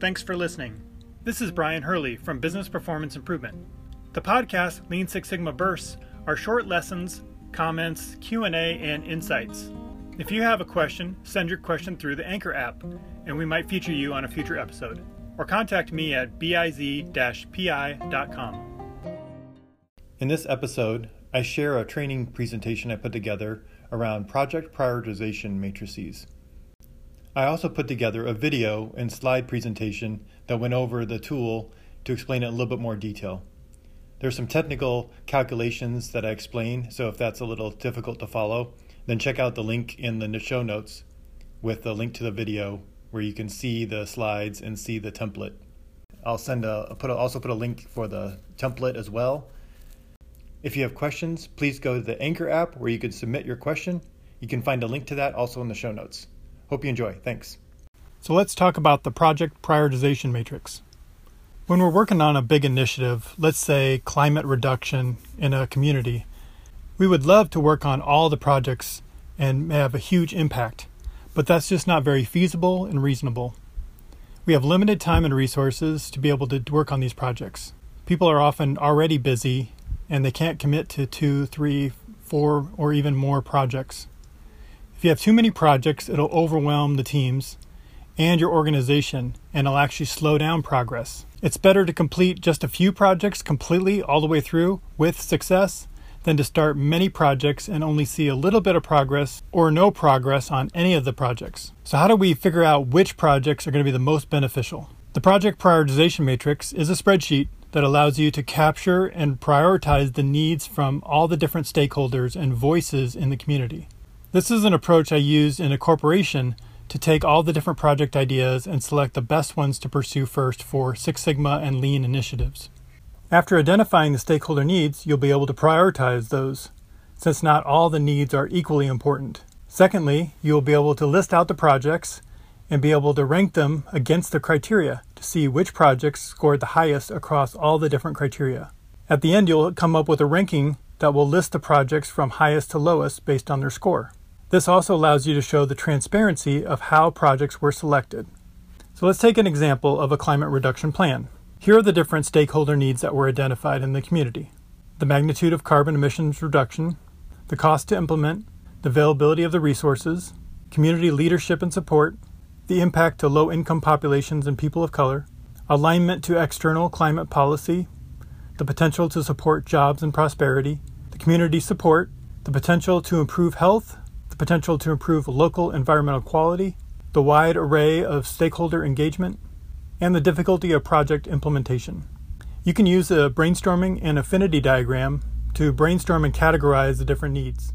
Thanks for listening. This is Brian Hurley from Business Performance Improvement. The podcast Lean Six Sigma Bursts are short lessons, comments, Q&A, and insights. If you have a question, send your question through the Anchor app, and we might feature you on a future episode. Or contact me at biz-pi.com. In this episode, I share a training presentation I put together around project prioritization matrices. I also put together a video and slide presentation that went over the tool to explain it in a little bit more detail. There's some technical calculations that I explain, so if that's a little difficult to follow, then check out the link in the show notes with the link to the video where you can see the slides and see the template. I'll send a put a, also put a link for the template as well. If you have questions, please go to the Anchor app where you can submit your question. You can find a link to that also in the show notes. Hope you enjoy. Thanks. So let's talk about the project prioritization matrix. When we're working on a big initiative, let's say climate reduction in a community, we would love to work on all the projects and have a huge impact, but that's just not very feasible and reasonable. We have limited time and resources to be able to work on these projects. People are often already busy and they can't commit to two, three, four, or even more projects. If you have too many projects, it'll overwhelm the teams and your organization and it'll actually slow down progress. It's better to complete just a few projects completely all the way through with success than to start many projects and only see a little bit of progress or no progress on any of the projects. So, how do we figure out which projects are going to be the most beneficial? The project prioritization matrix is a spreadsheet that allows you to capture and prioritize the needs from all the different stakeholders and voices in the community. This is an approach I used in a corporation to take all the different project ideas and select the best ones to pursue first for Six Sigma and Lean initiatives. After identifying the stakeholder needs, you'll be able to prioritize those, since not all the needs are equally important. Secondly, you'll be able to list out the projects and be able to rank them against the criteria to see which projects scored the highest across all the different criteria. At the end, you'll come up with a ranking that will list the projects from highest to lowest based on their score. This also allows you to show the transparency of how projects were selected. So let's take an example of a climate reduction plan. Here are the different stakeholder needs that were identified in the community the magnitude of carbon emissions reduction, the cost to implement, the availability of the resources, community leadership and support, the impact to low income populations and people of color, alignment to external climate policy, the potential to support jobs and prosperity, the community support, the potential to improve health, potential to improve local environmental quality, the wide array of stakeholder engagement, and the difficulty of project implementation. You can use a brainstorming and affinity diagram to brainstorm and categorize the different needs.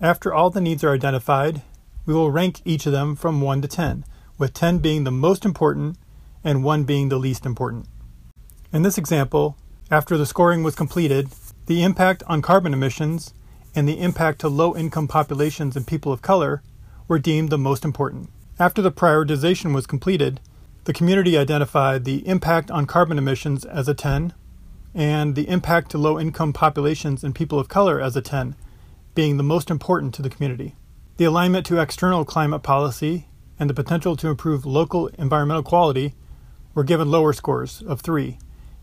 After all the needs are identified, we will rank each of them from 1 to 10, with 10 being the most important and 1 being the least important. In this example, after the scoring was completed, the impact on carbon emissions and the impact to low income populations and people of color were deemed the most important. After the prioritization was completed, the community identified the impact on carbon emissions as a 10 and the impact to low income populations and people of color as a 10, being the most important to the community. The alignment to external climate policy and the potential to improve local environmental quality were given lower scores of 3,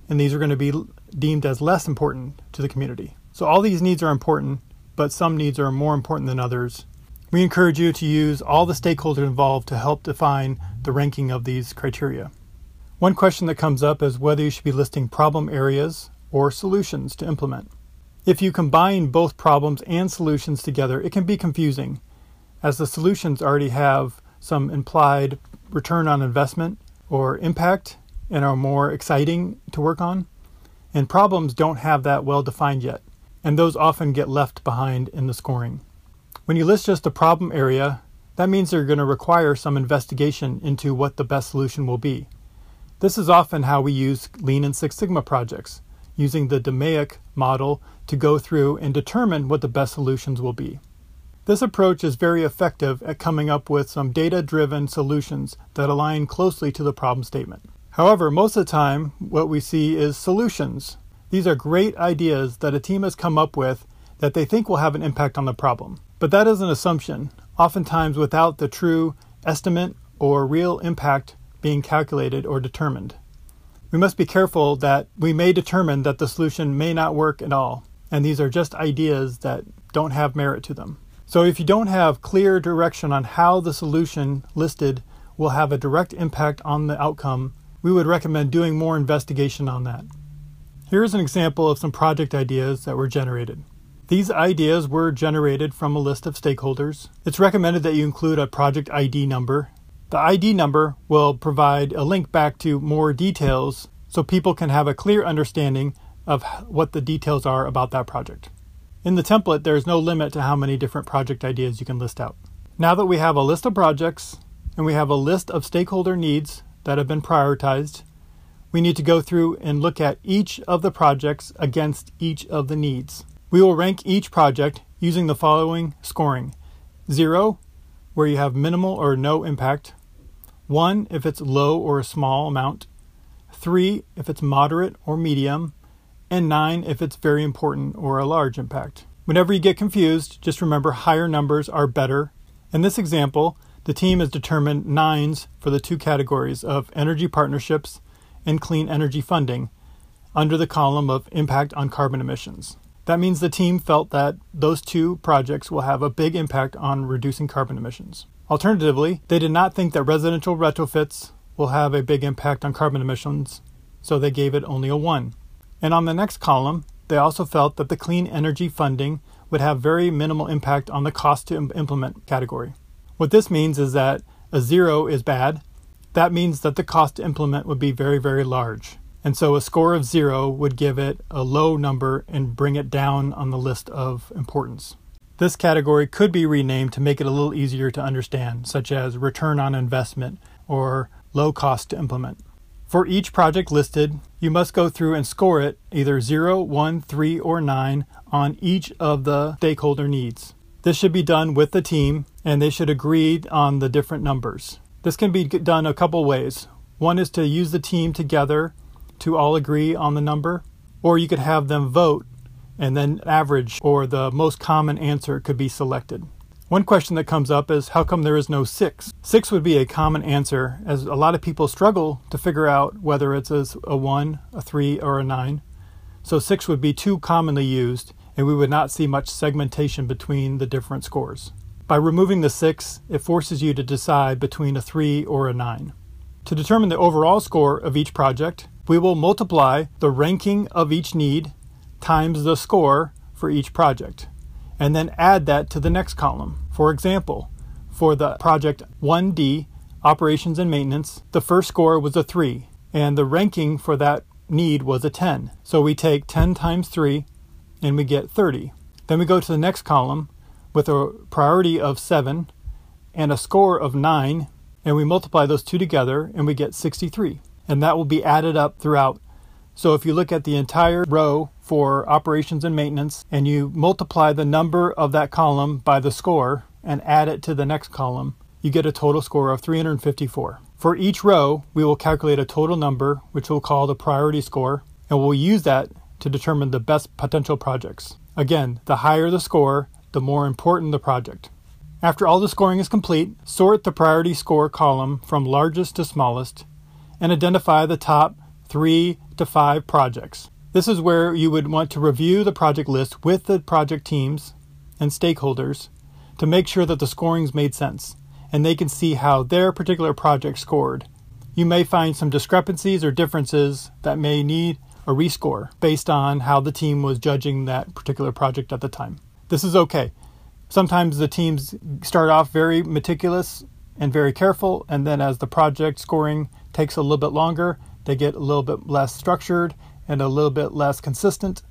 and these are going to be deemed as less important to the community. So, all these needs are important, but some needs are more important than others. We encourage you to use all the stakeholders involved to help define the ranking of these criteria. One question that comes up is whether you should be listing problem areas or solutions to implement. If you combine both problems and solutions together, it can be confusing as the solutions already have some implied return on investment or impact and are more exciting to work on. And problems don't have that well defined yet, and those often get left behind in the scoring. When you list just a problem area, that means you're going to require some investigation into what the best solution will be. This is often how we use Lean and Six Sigma projects, using the DMAIC model to go through and determine what the best solutions will be. This approach is very effective at coming up with some data driven solutions that align closely to the problem statement. However, most of the time, what we see is solutions. These are great ideas that a team has come up with that they think will have an impact on the problem. But that is an assumption, oftentimes without the true estimate or real impact being calculated or determined. We must be careful that we may determine that the solution may not work at all, and these are just ideas that don't have merit to them. So, if you don't have clear direction on how the solution listed will have a direct impact on the outcome, we would recommend doing more investigation on that. Here is an example of some project ideas that were generated. These ideas were generated from a list of stakeholders. It's recommended that you include a project ID number. The ID number will provide a link back to more details so people can have a clear understanding of what the details are about that project. In the template, there is no limit to how many different project ideas you can list out. Now that we have a list of projects and we have a list of stakeholder needs that have been prioritized, we need to go through and look at each of the projects against each of the needs. We will rank each project using the following scoring 0, where you have minimal or no impact, 1 if it's low or a small amount, 3 if it's moderate or medium, and 9 if it's very important or a large impact. Whenever you get confused, just remember higher numbers are better. In this example, the team has determined nines for the two categories of energy partnerships and clean energy funding under the column of impact on carbon emissions. That means the team felt that those two projects will have a big impact on reducing carbon emissions. Alternatively, they did not think that residential retrofits will have a big impact on carbon emissions, so they gave it only a 1. And on the next column, they also felt that the clean energy funding would have very minimal impact on the cost to implement category. What this means is that a 0 is bad. That means that the cost to implement would be very, very large. And so a score of zero would give it a low number and bring it down on the list of importance. This category could be renamed to make it a little easier to understand, such as return on investment or low cost to implement. For each project listed, you must go through and score it either 0, 1, 3, or 9 on each of the stakeholder needs. This should be done with the team and they should agree on the different numbers. This can be done a couple ways. One is to use the team together to all agree on the number, or you could have them vote and then average or the most common answer could be selected. One question that comes up is how come there is no 6? 6 would be a common answer as a lot of people struggle to figure out whether it's a 1, a 3, or a 9. So 6 would be too commonly used and we would not see much segmentation between the different scores. By removing the 6, it forces you to decide between a 3 or a 9. To determine the overall score of each project, we will multiply the ranking of each need times the score for each project, and then add that to the next column. For example, for the project 1D, operations and maintenance, the first score was a 3, and the ranking for that need was a 10. So we take 10 times 3 and we get 30. Then we go to the next column with a priority of 7 and a score of 9, and we multiply those two together and we get 63 and that will be added up throughout. So if you look at the entire row for operations and maintenance and you multiply the number of that column by the score and add it to the next column, you get a total score of 354. For each row, we will calculate a total number, which we'll call the priority score, and we'll use that to determine the best potential projects. Again, the higher the score, the more important the project. After all the scoring is complete, sort the priority score column from largest to smallest and identify the top three to five projects. This is where you would want to review the project list with the project teams and stakeholders to make sure that the scorings made sense and they can see how their particular project scored. You may find some discrepancies or differences that may need a rescore based on how the team was judging that particular project at the time. This is okay. Sometimes the teams start off very meticulous and very careful, and then as the project scoring takes a little bit longer, they get a little bit less structured and a little bit less consistent.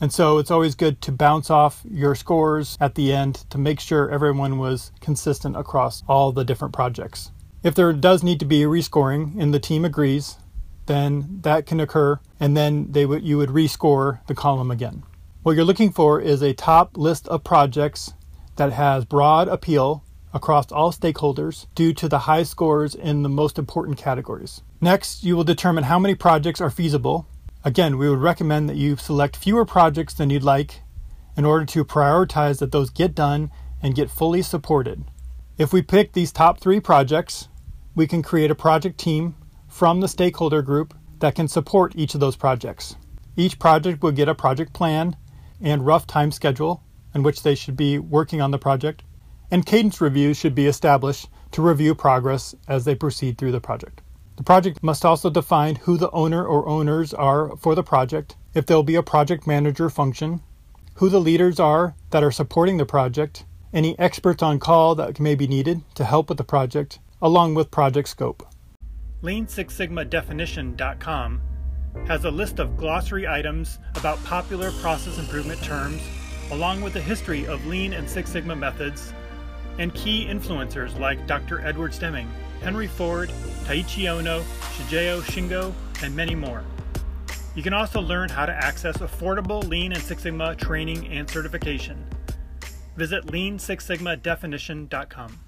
And so it's always good to bounce off your scores at the end to make sure everyone was consistent across all the different projects. If there does need to be a rescoring and the team agrees, then that can occur and then they would you would rescore the column again. What you're looking for is a top list of projects that has broad appeal across all stakeholders due to the high scores in the most important categories. Next, you will determine how many projects are feasible. Again, we would recommend that you select fewer projects than you'd like in order to prioritize that those get done and get fully supported. If we pick these top three projects, we can create a project team from the stakeholder group that can support each of those projects. Each project will get a project plan and rough time schedule in which they should be working on the project, and cadence reviews should be established to review progress as they proceed through the project. The project must also define who the owner or owners are for the project, if there'll be a project manager function, who the leaders are that are supporting the project, any experts on call that may be needed to help with the project, along with project scope. Lean Six Sigma Definition.com has a list of glossary items about popular process improvement terms, along with a history of Lean and Six Sigma methods, and key influencers like Dr. Edward Deming, Henry Ford, Taiichi Ohno, Shigeo Shingo, and many more. You can also learn how to access affordable Lean and Six Sigma training and certification. Visit leansixsigmadefinition.com.